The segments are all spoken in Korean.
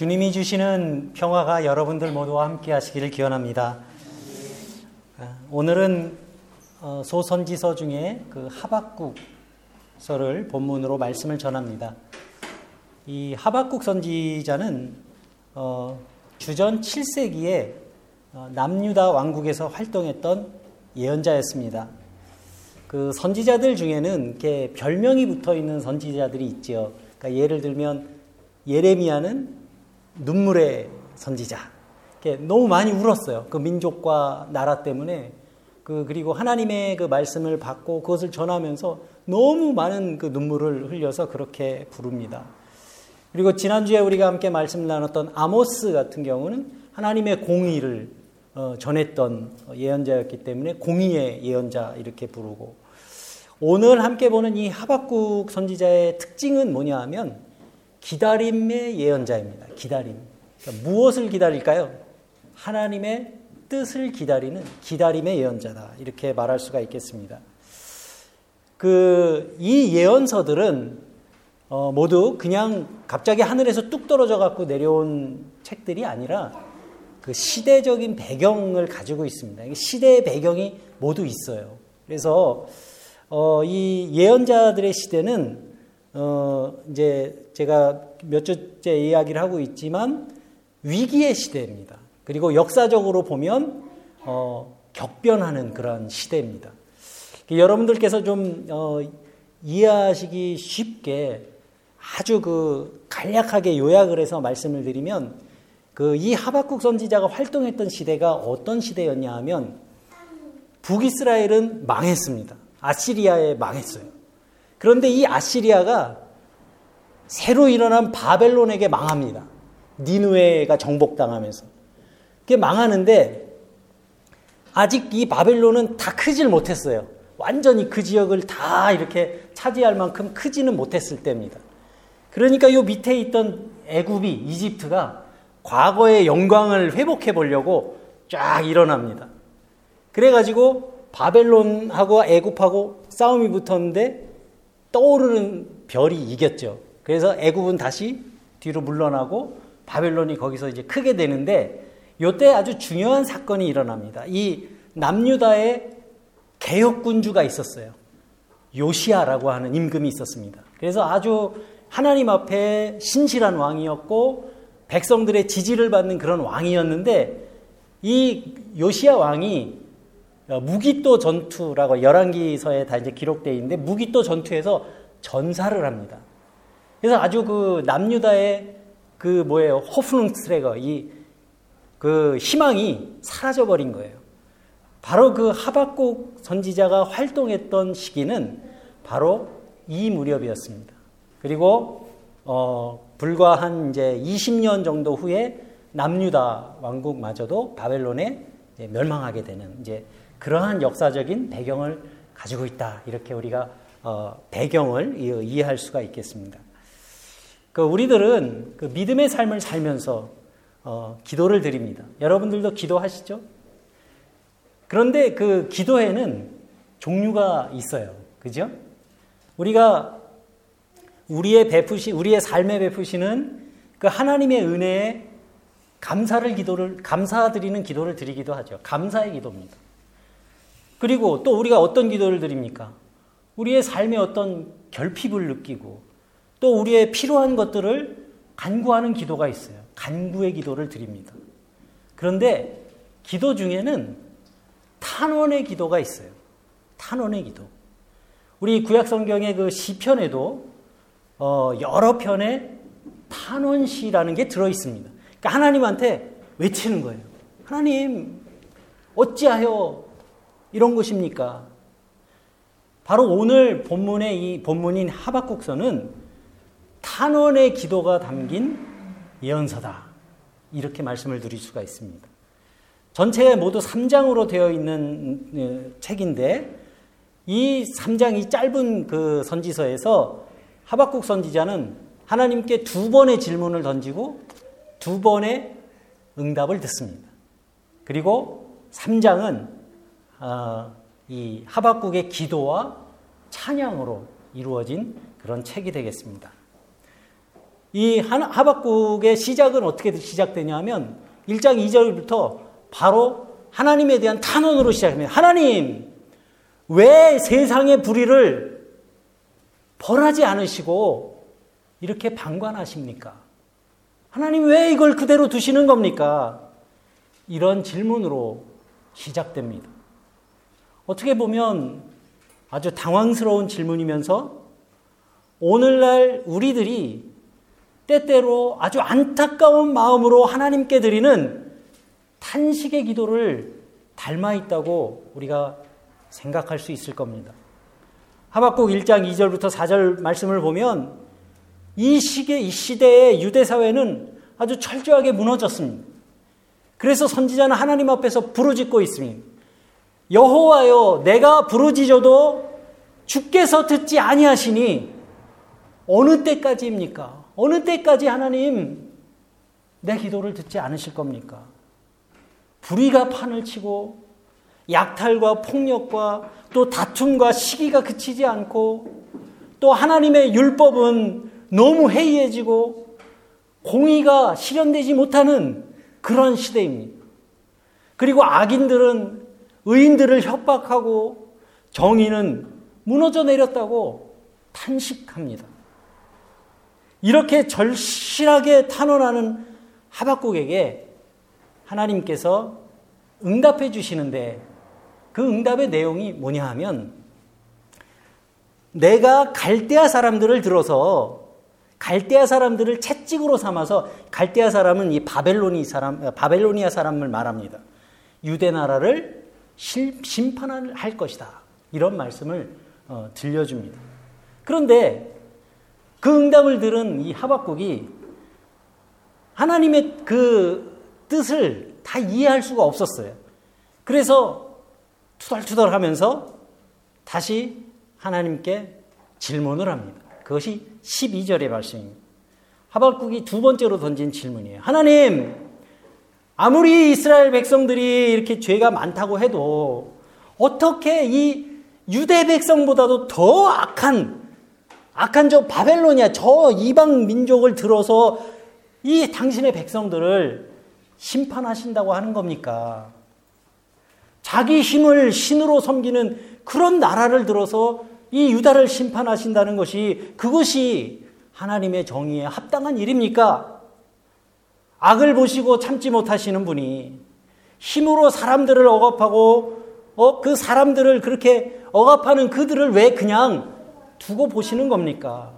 주님이 주시는 평화가 여러분들 모두와 함께 하시기를 기원합니다. 아, 오늘은 어, 소선지서 중에 그 하박국서를 본문으로 말씀을 전합니다. 이 하박국 선지자는 어, 주전 7세기에 어, 남유다 왕국에서 활동했던 예언자였습니다. 그 선지자들 중에는 이렇게 별명이 붙어 있는 선지자들이 있죠. 그러니까 예를 들면 예레미야는 눈물의 선지자. 너무 많이 울었어요. 그 민족과 나라 때문에 그 그리고 하나님의 그 말씀을 받고 그것을 전하면서 너무 많은 그 눈물을 흘려서 그렇게 부릅니다. 그리고 지난주에 우리가 함께 말씀 나눴던 아모스 같은 경우는 하나님의 공의를 어, 전했던 예언자였기 때문에 공의의 예언자 이렇게 부르고 오늘 함께 보는 이 하박국 선지자의 특징은 뭐냐 하면 기다림의 예언자입니다. 기다림. 그러니까 무엇을 기다릴까요? 하나님의 뜻을 기다리는 기다림의 예언자다. 이렇게 말할 수가 있겠습니다. 그, 이 예언서들은 어, 모두 그냥 갑자기 하늘에서 뚝 떨어져 갖고 내려온 책들이 아니라 그 시대적인 배경을 가지고 있습니다. 시대의 배경이 모두 있어요. 그래서 어, 이 예언자들의 시대는 어, 이제 제가 몇 주째 이야기를 하고 있지만 위기의 시대입니다. 그리고 역사적으로 보면 어, 격변하는 그런 시대입니다. 여러분들께서 좀 어, 이해하시기 쉽게 아주 그 간략하게 요약을 해서 말씀을 드리면 그 이 하박국 선지자가 활동했던 시대가 어떤 시대였냐 하면 북이스라엘은 망했습니다. 아시리아에 망했어요. 그런데 이 아시리아가 새로 일어난 바벨론에게 망합니다. 니누에가 정복당하면서. 그게 망하는데 아직 이 바벨론은 다 크질 못했어요. 완전히 그 지역을 다 이렇게 차지할 만큼 크지는 못했을 때입니다. 그러니까 요 밑에 있던 애굽이 이집트가 과거의 영광을 회복해 보려고 쫙 일어납니다. 그래가지고 바벨론하고 애굽하고 싸움이 붙었는데 떠오르는 별이 이겼죠. 그래서 애굽은 다시 뒤로 물러나고 바벨론이 거기서 이제 크게 되는데 이때 아주 중요한 사건이 일어납니다. 이 남유다에 개혁군주가 있었어요. 요시아라고 하는 임금이 있었습니다. 그래서 아주 하나님 앞에 신실한 왕이었고 백성들의 지지를 받는 그런 왕이었는데 이 요시아 왕이 어, 무기또 전투라고 열왕기서에 다 이제 기록되어 있는데 무기또 전투에서 전사를 합니다. 그래서 아주 그 남유다의 그 뭐예요 호프능스레거 이 그 희망이 사라져 버린 거예요. 바로 그 하박국 선지자가 활동했던 시기는 바로 이 무렵이었습니다. 그리고 어 불과 한 이제 20년 정도 후에 남유다 왕국마저도 바벨론에 멸망하게 되는 이제 그러한 역사적인 배경을 가지고 있다. 이렇게 우리가 어, 배경을 이해할 수가 있겠습니다. 그 우리들은 그 믿음의 삶을 살면서 어, 기도를 드립니다. 여러분들도 기도하시죠? 그런데 그 기도에는 종류가 있어요. 그죠? 우리가 우리의 베푸시, 우리의 삶에 베푸시는 그 하나님의 은혜에 감사를 기도를, 감사드리는 기도를 드리기도 하죠. 감사의 기도입니다. 그리고 또 우리가 어떤 기도를 드립니까? 우리의 삶에 어떤 결핍을 느끼고 또 우리의 필요한 것들을 간구하는 기도가 있어요. 간구의 기도를 드립니다. 그런데 기도 중에는 탄원의 기도가 있어요. 탄원의 기도. 우리 구약 성경의 그 시편에도 어 여러 편의 탄원시라는 게 들어 있습니다. 그러니까 하나님한테 외치는 거예요. 하나님 어찌하여 이런 것입니까? 바로 오늘 본문의 이 본문인 하박국서는 탄원의 기도가 담긴 예언서다. 이렇게 말씀을 드릴 수가 있습니다. 전체 모두 3장으로 되어 있는 어, 책인데 이 3장 이 짧은 그 선지서에서 하박국 선지자는 하나님께 두 번의 질문을 던지고 두 번의 응답을 듣습니다. 그리고 3장은 어, 이 하박국의 기도와 찬양으로 이루어진 그런 책이 되겠습니다. 이 하박국의 시작은 어떻게 시작되냐면 1장 2절부터 바로 하나님에 대한 탄원으로 시작합니다. 하나님, 왜 세상의 불의를 벌하지 않으시고 이렇게 방관하십니까? 하나님 왜 이걸 그대로 두시는 겁니까? 이런 질문으로 시작됩니다. 어떻게 보면 아주 당황스러운 질문이면서 오늘날 우리들이 때때로 아주 안타까운 마음으로 하나님께 드리는 탄식의 기도를 닮아 있다고 우리가 생각할 수 있을 겁니다. 하박국 1장 2절부터 4절 말씀을 보면 이 시계, 이 시대의 유대 사회는 아주 철저하게 무너졌습니다. 그래서 선지자는 하나님 앞에서 부르짖고 있습니다. 여호와여, 내가 부르짖어도 주께서 듣지 아니하시니 어느 때까지입니까? 어느 때까지 하나님 내 기도를 듣지 않으실 겁니까? 불의가 판을 치고 약탈과 폭력과 또 다툼과 시기가 그치지 않고 또 하나님의 율법은 너무 해이해지고 공의가 실현되지 못하는 그런 시대입니다. 그리고 악인들은 의인들을 협박하고 정의는 무너져 내렸다고 탄식합니다. 이렇게 절실하게 탄원하는 하박국에게 하나님께서 응답해 주시는데 그 응답의 내용이 뭐냐 하면 내가 갈대아 사람들을 들어서 갈대아 사람들을 채찍으로 삼아서 갈대아 사람은 이 바벨로니 사람 바벨로니아 사람을 말합니다. 유대 나라를 심판할 것이다. 이런 말씀을 어, 들려줍니다. 그런데 그 응답을 들은 이 하박국이 하나님의 그 뜻을 다 이해할 수가 없었어요. 그래서 투덜투덜 하면서 다시 하나님께 질문을 합니다. 그것이 12절의 말씀입니다. 하박국이 두 번째로 던진 질문이에요. 하나님, 아무리 이스라엘 백성들이 이렇게 죄가 많다고 해도 어떻게 이 유대 백성보다도 더 악한 악한 저 바벨로니아 저 이방 민족을 들어서 이 당신의 백성들을 심판하신다고 하는 겁니까? 자기 힘을 신으로 섬기는 그런 나라를 들어서 이 유다를 심판하신다는 것이 그것이 하나님의 정의에 합당한 일입니까? 악을 보시고 참지 못하시는 분이 힘으로 사람들을 억압하고 어, 그 사람들을 그렇게 억압하는 그들을 왜 그냥 두고 보시는 겁니까?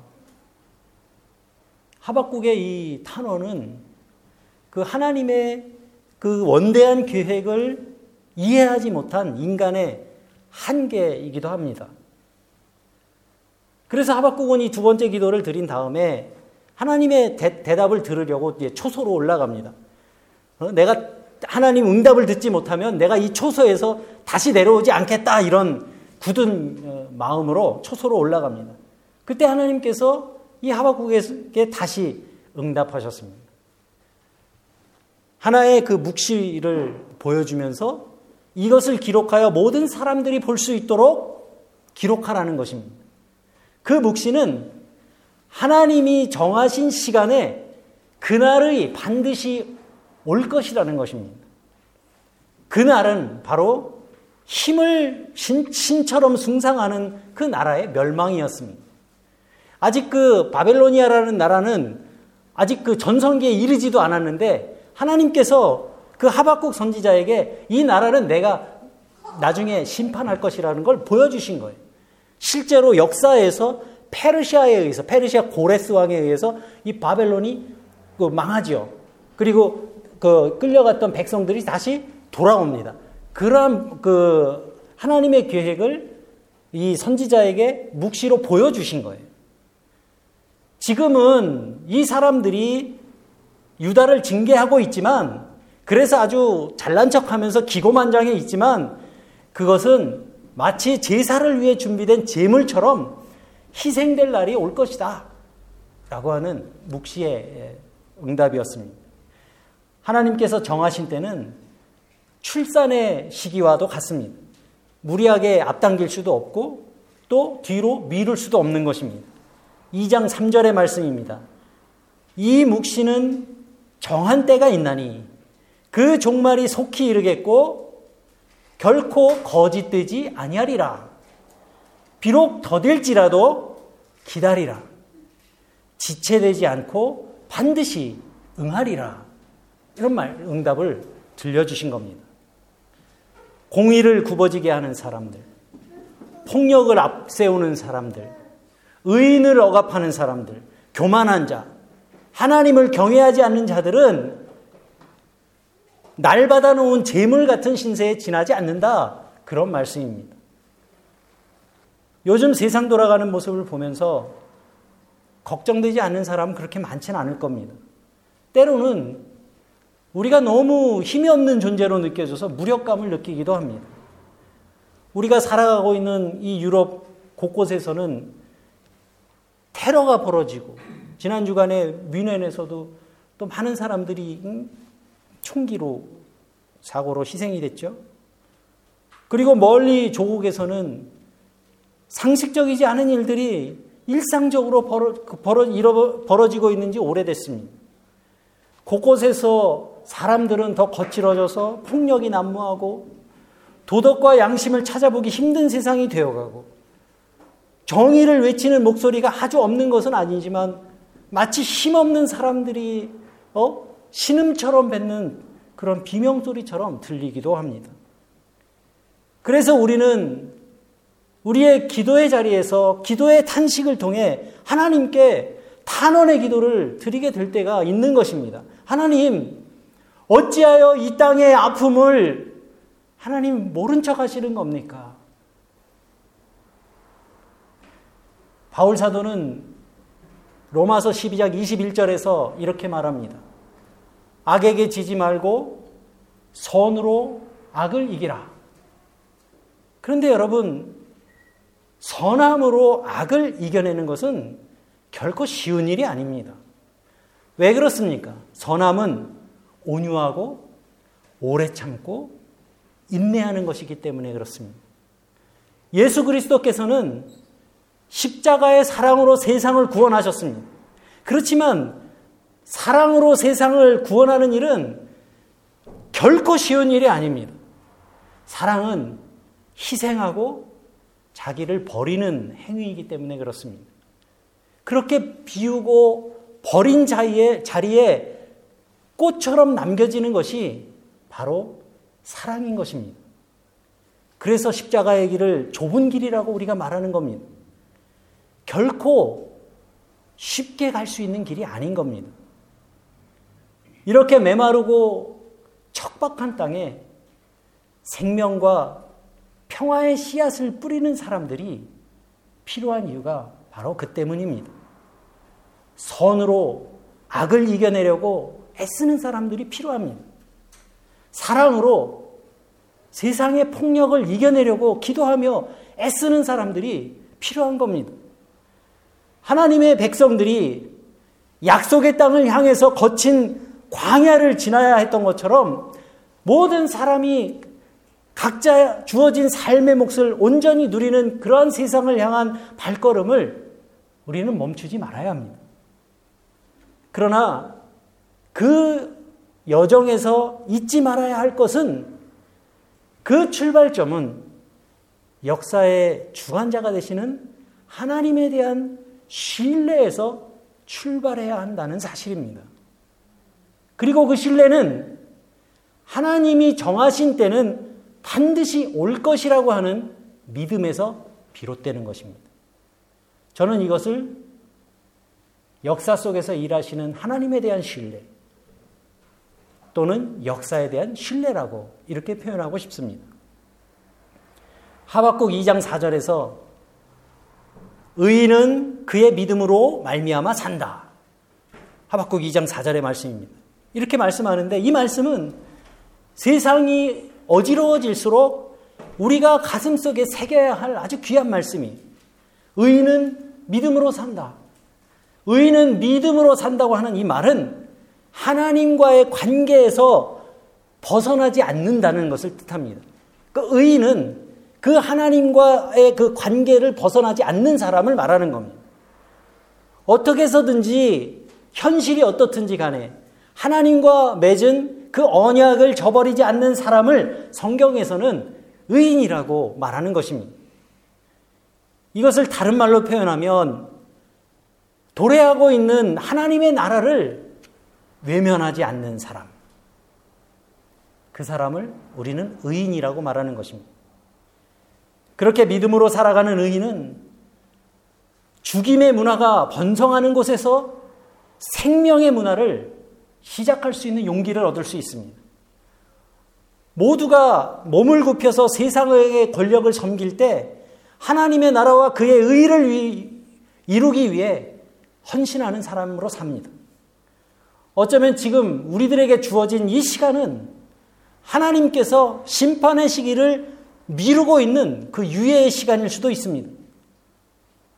하박국의 이 탄원은 그 하나님의 그 원대한 계획을 이해하지 못한 인간의 한계이기도 합니다. 그래서 하박국은 이 두 번째 기도를 드린 다음에 하나님의 대, 답을 들으려고 초소로 올라갑니다. 어? 내가 하나님 응답을 듣지 못하면 내가 이 초소에서 다시 내려오지 않겠다 이런 굳은 어, 마음으로 초소로 올라갑니다. 그때 하나님께서 이 하박국에게 다시 응답하셨습니다. 하나의 그 묵시를 보여주면서 이것을 기록하여 모든 사람들이 볼 수 있도록 기록하라는 것입니다. 그 묵시는 하나님이 정하신 시간에 그날의 반드시 올 것이라는 것입니다. 그날은 바로 힘을 신, 신처럼 숭상하는 그 나라의 멸망이었습니다. 아직 그 바벨로니아라는 나라는 아직 그 전성기에 이르지도 않았는데 하나님께서 그 하박국 선지자에게 이 나라는 내가 나중에 심판할 것이라는 걸 보여주신 거예요. 실제로 역사에서 페르시아에 의해서 페르시아 고레스 왕에 의해서 이 바벨론이 그 망하지요. 그리고 그 끌려갔던 백성들이 다시 돌아옵니다. 그러한 그 하나님의 계획을 이 선지자에게 묵시로 보여주신 거예요. 지금은 이 사람들이 유다를 징계하고 있지만 그래서 아주 잘난 척 하면서 기고만장해 있지만 그것은 마치 제사를 위해 준비된 제물처럼 희생될 날이 올 것이다. 라고 하는 묵시의 응답이었습니다. 하나님께서 정하신 때는 출산의 시기와도 같습니다. 무리하게 앞당길 수도 없고 또 뒤로 미룰 수도 없는 것입니다. 2장 3절의 말씀입니다. 이 묵시는 정한 때가 있나니 그 종말이 속히 이르겠고 결코 거짓되지 아니하리라. 비록 더딜지라도 기다리라. 지체되지 않고 반드시 응하리라. 이런 말, 응답을 들려주신 겁니다. 공의를 굽어지게 하는 사람들, 폭력을 앞세우는 사람들, 의인을 억압하는 사람들, 교만한 자, 하나님을 경외하지 않는 자들은 날 받아놓은 재물 같은 신세에 지나지 않는다. 그런 말씀입니다. 요즘 세상 돌아가는 모습을 보면서 걱정되지 않는 사람은 그렇게 많지는 않을 겁니다. 때로는 우리가 너무 힘이 없는 존재로 느껴져서 무력감을 느끼기도 합니다. 우리가 살아가고 있는 이 유럽 곳곳에서는 테러가 벌어지고 지난 주간에 뮌헨에서도 또 많은 사람들이 총기로 사고로 희생이 됐죠. 그리고 멀리 조국에서는 상식적이지 않은 일들이 일상적으로 벌어, 벌어, 벌어지고 있는지 오래됐습니다. 곳곳에서 사람들은 더 거칠어져서 폭력이 난무하고 도덕과 양심을 찾아보기 힘든 세상이 되어가고 정의를 외치는 목소리가 아주 없는 것은 아니지만 마치 힘없는 사람들이 어? 신음처럼 뱉는 그런 비명소리처럼 들리기도 합니다. 그래서 우리는 우리의 기도의 자리에서 기도의 탄식을 통해 하나님께 탄원의 기도를 드리게 될 때가 있는 것입니다. 하나님, 어찌하여 이 땅의 아픔을 하나님 모른 척 하시는 겁니까? 바울 사도는 로마서 12장 21절에서 이렇게 말합니다. 악에게 지지 말고 선으로 악을 이기라. 그런데 여러분, 선함으로 악을 이겨내는 것은 결코 쉬운 일이 아닙니다. 왜 그렇습니까? 선함은 온유하고 오래 참고 인내하는 것이기 때문에 그렇습니다. 예수 그리스도께서는 십자가의 사랑으로 세상을 구원하셨습니다. 그렇지만 사랑으로 세상을 구원하는 일은 결코 쉬운 일이 아닙니다. 사랑은 희생하고 자기를 버리는 행위이기 때문에 그렇습니다. 그렇게 비우고 버린 자리에, 자리에 꽃처럼 남겨지는 것이 바로 사랑인 것입니다. 그래서 십자가의 길을 좁은 길이라고 우리가 말하는 겁니다. 결코 쉽게 갈 수 있는 길이 아닌 겁니다. 이렇게 메마르고 척박한 땅에 생명과 평화의 씨앗을 뿌리는 사람들이 필요한 이유가 바로 그 때문입니다. 선으로 악을 이겨내려고 애쓰는 사람들이 필요합니다. 사랑으로 세상의 폭력을 이겨내려고 기도하며 애쓰는 사람들이 필요한 겁니다. 하나님의 백성들이 약속의 땅을 향해서 거친 광야를 지나야 했던 것처럼 모든 사람이 각자 주어진 삶의 몫을 온전히 누리는 그러한 세상을 향한 발걸음을 우리는 멈추지 말아야 합니다. 그러나 그 여정에서 잊지 말아야 할 것은 그 출발점은 역사의 주관자가 되시는 하나님에 대한 신뢰에서 출발해야 한다는 사실입니다. 그리고 그 신뢰는 하나님이 정하신 때는 반드시 올 것이라고 하는 믿음에서 비롯되는 것입니다. 저는 이것을 역사 속에서 일하시는 하나님에 대한 신뢰 또는 역사에 대한 신뢰라고 이렇게 표현하고 싶습니다. 하박국 2장 4절에서 의인은 그의 믿음으로 말미암아 산다. 하박국 2장 4절의 말씀입니다. 이렇게 말씀하는데 이 말씀은 세상이 어지러워질수록 우리가 가슴속에 새겨야 할 아주 귀한 말씀이 의인은 믿음으로 산다. 의인은 믿음으로 산다고 하는 이 말은 하나님과의 관계에서 벗어나지 않는다는 것을 뜻합니다. 그 의인은 그 하나님과의 그 관계를 벗어나지 않는 사람을 말하는 겁니다. 어떻게 해서든지 현실이 어떻든지 간에 하나님과 맺은 그 언약을 저버리지 않는 사람을 성경에서는 의인이라고 말하는 것입니다. 이것을 다른 말로 표현하면 도래하고 있는 하나님의 나라를 외면하지 않는 사람. 그 사람을 우리는 의인이라고 말하는 것입니다. 그렇게 믿음으로 살아가는 의인은 죽임의 문화가 번성하는 곳에서 생명의 문화를 시작할 수 있는 용기를 얻을 수 있습니다. 모두가 몸을 굽혀서 세상의 권력을 섬길 때 하나님의 나라와 그의 의를 이루기 위해 헌신하는 사람으로 삽니다. 어쩌면 지금 우리들에게 주어진 이 시간은 하나님께서 심판의 시기를 미루고 있는 그 유예의 시간일 수도 있습니다.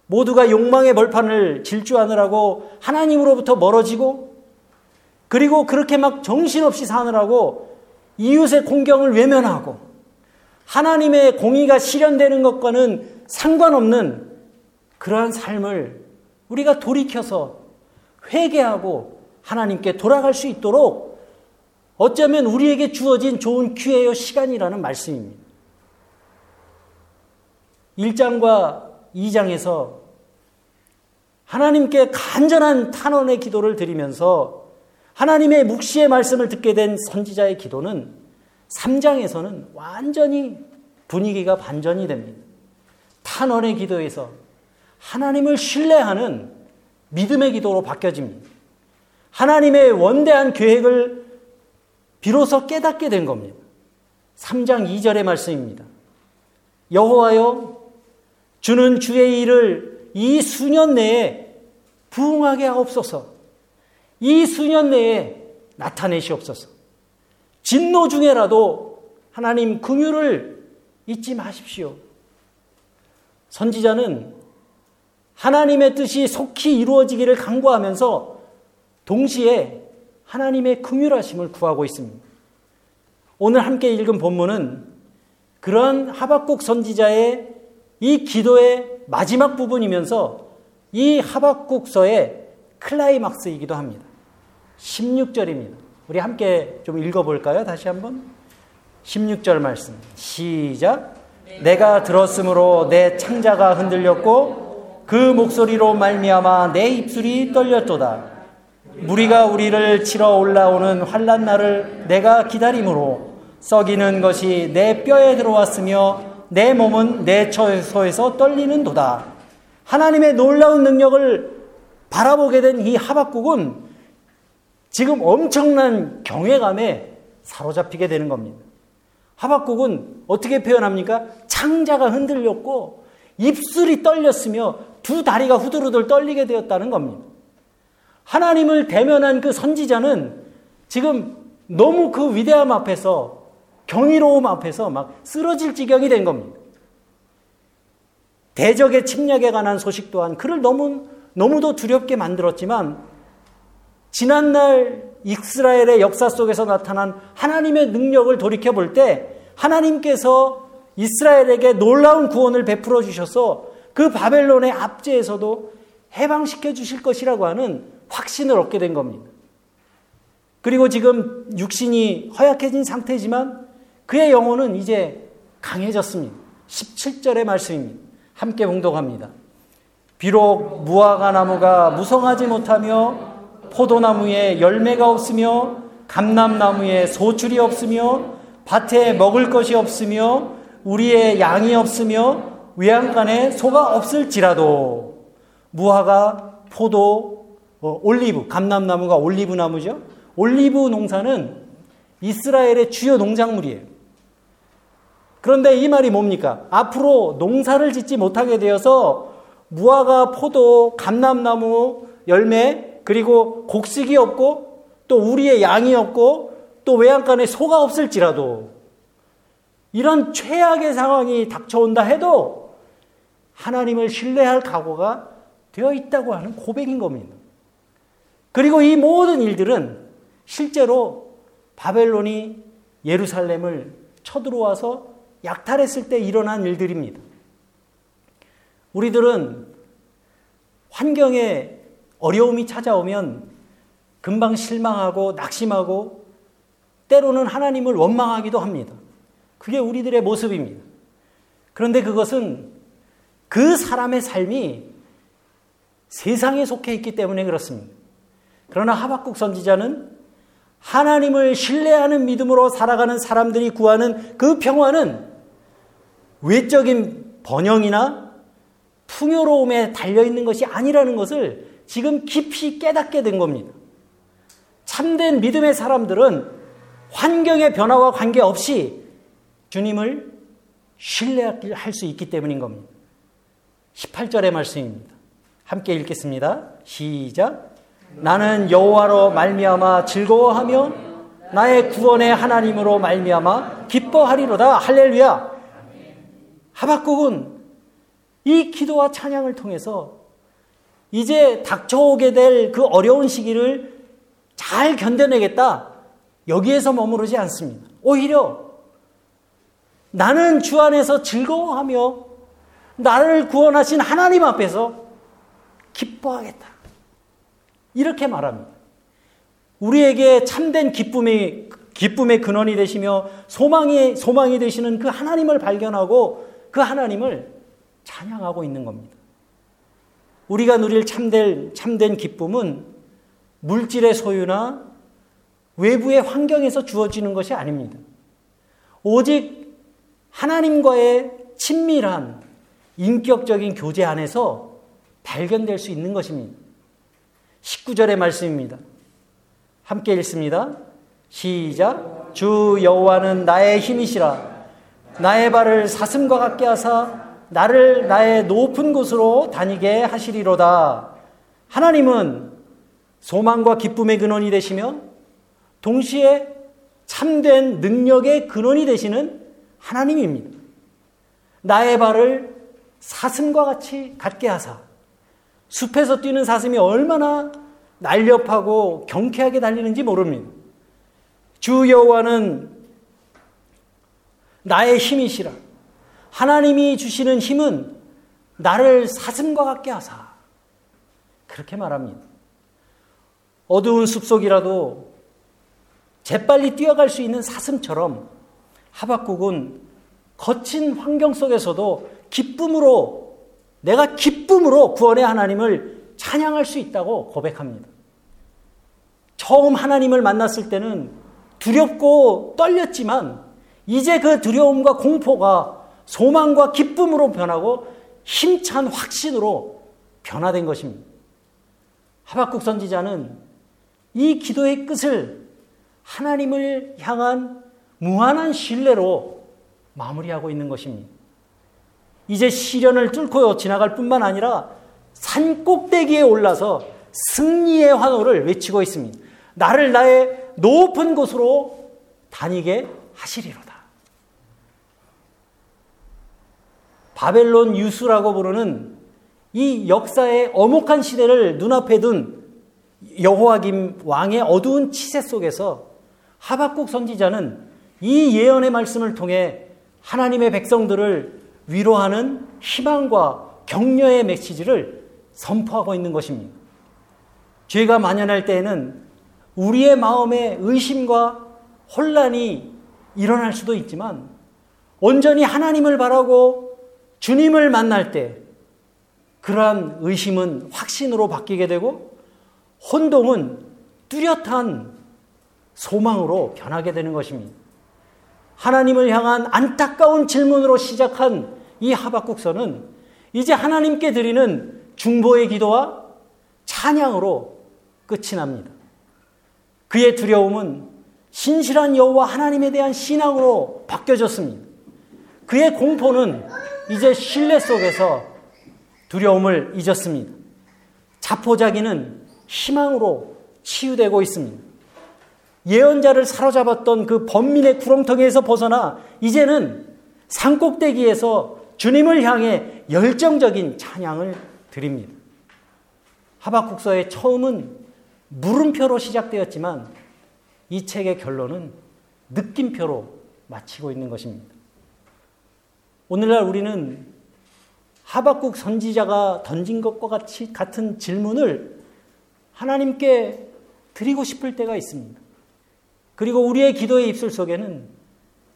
모두가 욕망의 벌판을 질주하느라고 하나님으로부터 멀어지고 그리고 그렇게 막 정신없이 사느라고 이웃의 공경을 외면하고 하나님의 공의가 실현되는 것과는 상관없는 그러한 삶을 우리가 돌이켜서 회개하고 하나님께 돌아갈 수 있도록 어쩌면 우리에게 주어진 좋은 기회요 시간이라는 말씀입니다. 1장과 2장에서 하나님께 간절한 탄원의 기도를 드리면서 하나님의 묵시의 말씀을 듣게 된 선지자의 기도는 3장에서는 완전히 분위기가 반전이 됩니다. 탄원의 기도에서 하나님을 신뢰하는 믿음의 기도로 바뀌어집니다. 하나님의 원대한 계획을 비로소 깨닫게 된 겁니다. 3장 2절의 말씀입니다. 여호와여 주는 주의 일을 이 수년 내에 부응하게 하옵소서. 이 수년 내에 나타내시옵소서. 진노 중에라도 하나님 긍휼을 잊지 마십시오. 선지자는 하나님의 뜻이 속히 이루어지기를 간구하면서 동시에 하나님의 긍휼하심을 구하고 있습니다. 오늘 함께 읽은 본문은 그런 하박국 선지자의 이 기도의 마지막 부분이면서 이 하박국서의 클라이막스이기도 합니다. 16절입니다. 우리 함께 좀 읽어볼까요? 다시 한번. 16절 말씀. 시작. 내가 들었으므로 내 창자가 흔들렸고 그 목소리로 말미암아 내 입술이 떨렸도다. 무리가 우리를 치러 올라오는 환란 날을 내가 기다림으로 썩이는 것이 내 뼈에 들어왔으며 내 몸은 내 처소에서 떨리는도다. 하나님의 놀라운 능력을 바라보게 된 이 하박국은 지금 엄청난 경외감에 사로잡히게 되는 겁니다. 하박국은 어떻게 표현합니까? 창자가 흔들렸고 입술이 떨렸으며 두 다리가 후들후들 떨리게 되었다는 겁니다. 하나님을 대면한 그 선지자는 지금 너무 그 위대함 앞에서 경이로움 앞에서 막 쓰러질 지경이 된 겁니다. 대적의 침략에 관한 소식 또한 그를 너무, 너무도 두렵게 만들었지만, 지난날 이스라엘의 역사 속에서 나타난 하나님의 능력을 돌이켜 볼 때, 하나님께서 이스라엘에게 놀라운 구원을 베풀어 주셔서 그 바벨론의 압제에서도 해방시켜 주실 것이라고 하는 확신을 얻게 된 겁니다. 그리고 지금 육신이 허약해진 상태지만 그의 영혼은 이제 강해졌습니다. 17절의 말씀입니다. 함께 봉독합니다. 비록 무화과 나무가 무성하지 못하며 포도나무에 열매가 없으며 감람나무에 소출이 없으며 밭에 먹을 것이 없으며 우리의 양이 없으며 외양간에 소가 없을지라도 무화과, 포도, 어, 올리브, 감람나무가 올리브 나무죠. 올리브 농사는 이스라엘의 주요 농작물이에요. 그런데 이 말이 뭡니까? 앞으로 농사를 짓지 못하게 되어서 무화과, 포도, 감람나무, 열매, 그리고 곡식이 없고 또 우리의 양이 없고 또 외양간에 소가 없을지라도 이런 최악의 상황이 닥쳐온다 해도 하나님을 신뢰할 각오가 되어 있다고 하는 고백인 겁니다. 그리고 이 모든 일들은 실제로 바벨론이 예루살렘을 쳐들어와서 약탈했을 때 일어난 일들입니다. 우리들은 환경에 어려움이 찾아오면 금방 실망하고 낙심하고 때로는 하나님을 원망하기도 합니다. 그게 우리들의 모습입니다. 그런데 그것은 그 사람의 삶이 세상에 속해 있기 때문에 그렇습니다. 그러나 하박국 선지자는 하나님을 신뢰하는 믿음으로 살아가는 사람들이 구하는 그 평화는 외적인 번영이나 풍요로움에 달려있는 것이 아니라는 것을 지금 깊이 깨닫게 된 겁니다. 참된 믿음의 사람들은 환경의 변화와 관계없이 주님을 신뢰할 수 있기 때문인 겁니다. 18절의 말씀입니다. 함께 읽겠습니다. 시작. 나는 여호와로 말미암아 즐거워하며 나의 구원의 하나님으로 말미암아 기뻐하리로다. 할렐루야. 하박국은 이 기도와 찬양을 통해서 이제 닥쳐오게 될 그 어려운 시기를 잘 견뎌내겠다. 여기에서 머무르지 않습니다. 오히려 나는 주 안에서 즐거워하며 나를 구원하신 하나님 앞에서 기뻐하겠다. 이렇게 말합니다. 우리에게 참된 기쁨의 기쁨의 근원이 되시며 소망이 소망이 되시는 그 하나님을 발견하고 그 하나님을 찬양하고 있는 겁니다. 우리가 누릴 참된 참된 기쁨은 물질의 소유나 외부의 환경에서 주어지는 것이 아닙니다. 오직 하나님과의 친밀한 인격적인 교제 안에서 발견될 수 있는 것입니다. 19절의 말씀입니다. 함께 읽습니다. 시작. 주 여호와는 나의 힘이시라. 나의 발을 사슴과 같게 하사 나를 나의 높은 곳으로 다니게 하시리로다. 하나님은 소망과 기쁨의 근원이 되시며 동시에 참된 능력의 근원이 되시는 하나님입니다. 나의 발을 사슴과 같이 같게 하사 숲에서 뛰는 사슴이 얼마나 날렵하고 경쾌하게 달리는지 모릅니다. 주 여호와는 나의 힘이시라. 하나님이 주시는 힘은 나를 사슴과 같게 하사. 그렇게 말합니다. 어두운 숲속이라도 재빨리 뛰어갈 수 있는 사슴처럼 하박국은 거친 환경 속에서도 기쁨으로 내가 기쁨으로 구원의 하나님을 찬양할 수 있다고 고백합니다. 처음 하나님을 만났을 때는 두렵고 떨렸지만 이제 그 두려움과 공포가 소망과 기쁨으로 변하고 힘찬 확신으로 변화된 것입니다. 하박국 선지자는 이 기도의 끝을 하나님을 향한 무한한 신뢰로 마무리하고 있는 것입니다. 이제 시련을 뚫고 지나갈 뿐만 아니라 산 꼭대기에 올라서 승리의 환호를 외치고 있습니다. 나를 나의 높은 곳으로 다니게 하시리로다. 바벨론 유수라고 부르는 이 역사의 어목한 시대를 눈앞에 둔 여호와김 왕의 어두운 치세 속에서 하박국 선지자는 이 예언의 말씀을 통해 하나님의 백성들을 위로하는 희망과 격려의 메시지를 선포하고 있는 것입니다. 죄가 만연할 때에는 우리의 마음에 의심과 혼란이 일어날 수도 있지만 온전히 하나님을 바라고 주님을 만날 때 그러한 의심은 확신으로 바뀌게 되고 혼동은 뚜렷한 소망으로 변하게 되는 것입니다. 하나님을 향한 안타까운 질문으로 시작한 이 하박국서는 이제 하나님께 드리는 중보의 기도와 찬양으로 끝이 납니다. 그의 두려움은 신실한 여호와 하나님에 대한 신앙으로 바뀌어졌습니다. 그의 공포는 이제 신뢰 속에서 두려움을 잊었습니다. 자포자기는 희망으로 치유되고 있습니다. 예언자를 사로잡았던 그 범민의 구렁텅이에서 벗어나 이제는 산꼭대기에서 주님을 향해 열정적인 찬양을 드립니다. 하박국서의 처음은 물음표로 시작되었지만 이 책의 결론은 느낌표로 마치고 있는 것입니다. 오늘날 우리는 하박국 선지자가 던진 것과 같이 같은 질문을 하나님께 드리고 싶을 때가 있습니다. 그리고 우리의 기도의 입술 속에는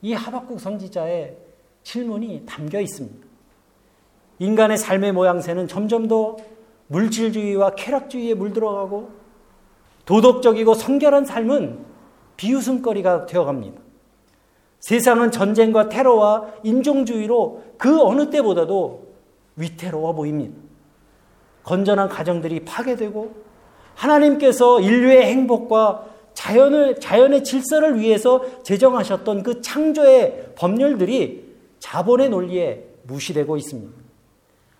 이 하박국 선지자의 질문이 담겨 있습니다. 인간의 삶의 모양새는 점점 더 물질주의와 쾌락주의에 물들어가고 도덕적이고 성결한 삶은 비웃음거리가 되어갑니다. 세상은 전쟁과 테러와 인종주의로 그 어느 때보다도 위태로워 보입니다. 건전한 가정들이 파괴되고 하나님께서 인류의 행복과 자연을, 자연의 질서를 위해서 제정하셨던 그 창조의 법률들이 자본의 논리에 무시되고 있습니다.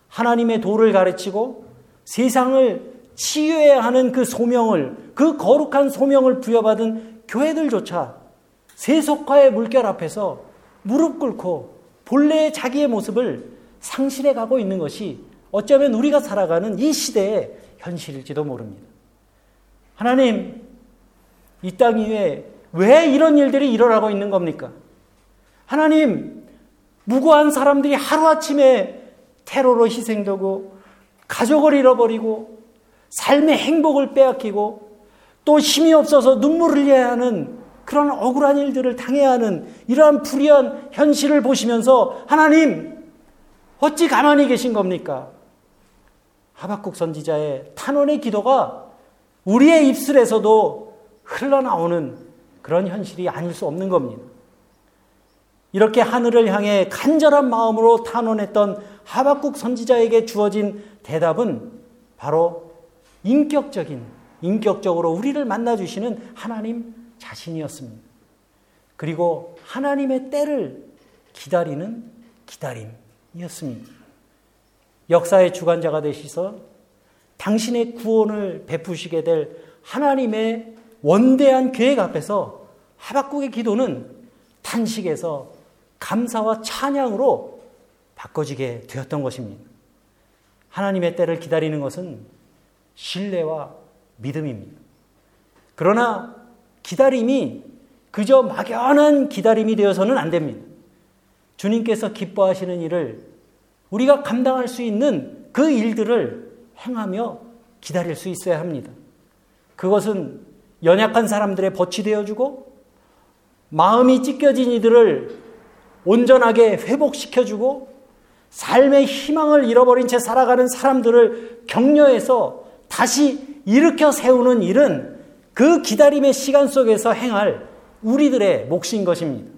하나님의 도를 가르치고 세상을 치유해야 하는 그 소명을, 그 거룩한 소명을 부여받은 교회들조차 세속화의 물결 앞에서 무릎 꿇고 본래의 자기의 모습을 상실해 가고 있는 것이 어쩌면 우리가 살아가는 이 시대의 현실일지도 모릅니다. 하나님, 이 땅 위에 왜 이런 일들이 일어나고 있는 겁니까? 하나님, 무고한 사람들이 하루아침에 테러로 희생되고 가족을 잃어버리고 삶의 행복을 빼앗기고 또 힘이 없어서 눈물을 흘려야 하는 그런 억울한 일들을 당해야 하는 이러한 불의한 현실을 보시면서 하나님 어찌 가만히 계신 겁니까? 하박국 선지자의 탄원의 기도가 우리의 입술에서도 흘러나오는 그런 현실이 아닐 수 없는 겁니다. 이렇게 하늘을 향해 간절한 마음으로 탄원했던 하박국 선지자에게 주어진 대답은 바로 인격적인, 인격적으로 우리를 만나주시는 하나님 자신이었습니다. 그리고 하나님의 때를 기다리는 기다림이었습니다. 역사의 주관자가 되시서 당신의 구원을 베푸시게 될 하나님의 원대한 계획 앞에서 하박국의 기도는 탄식에서 감사와 찬양으로 바꿔지게 되었던 것입니다. 하나님의 때를 기다리는 것은 신뢰와 믿음입니다. 그러나 기다림이 그저 막연한 기다림이 되어서는 안 됩니다. 주님께서 기뻐하시는 일을 우리가 감당할 수 있는 그 일들을 행하며 기다릴 수 있어야 합니다. 그것은 연약한 사람들의 벗이 되어주고 마음이 찢겨진 이들을 온전하게 회복시켜주고 삶의 희망을 잃어버린 채 살아가는 사람들을 격려해서 다시 일으켜 세우는 일은 그 기다림의 시간 속에서 행할 우리들의 몫인 것입니다.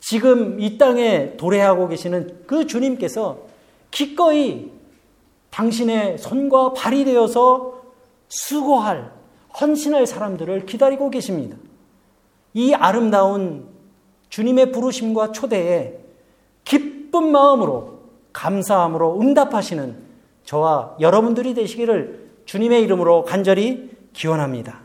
지금 이 땅에 도래하고 계시는 그 주님께서 기꺼이 당신의 손과 발이 되어서 수고할, 헌신할 사람들을 기다리고 계십니다. 이 아름다운 주님의 부르심과 초대에 기쁜 마음으로 감사함으로 응답하시는 저와 여러분들이 되시기를 주님의 이름으로 간절히 기원합니다.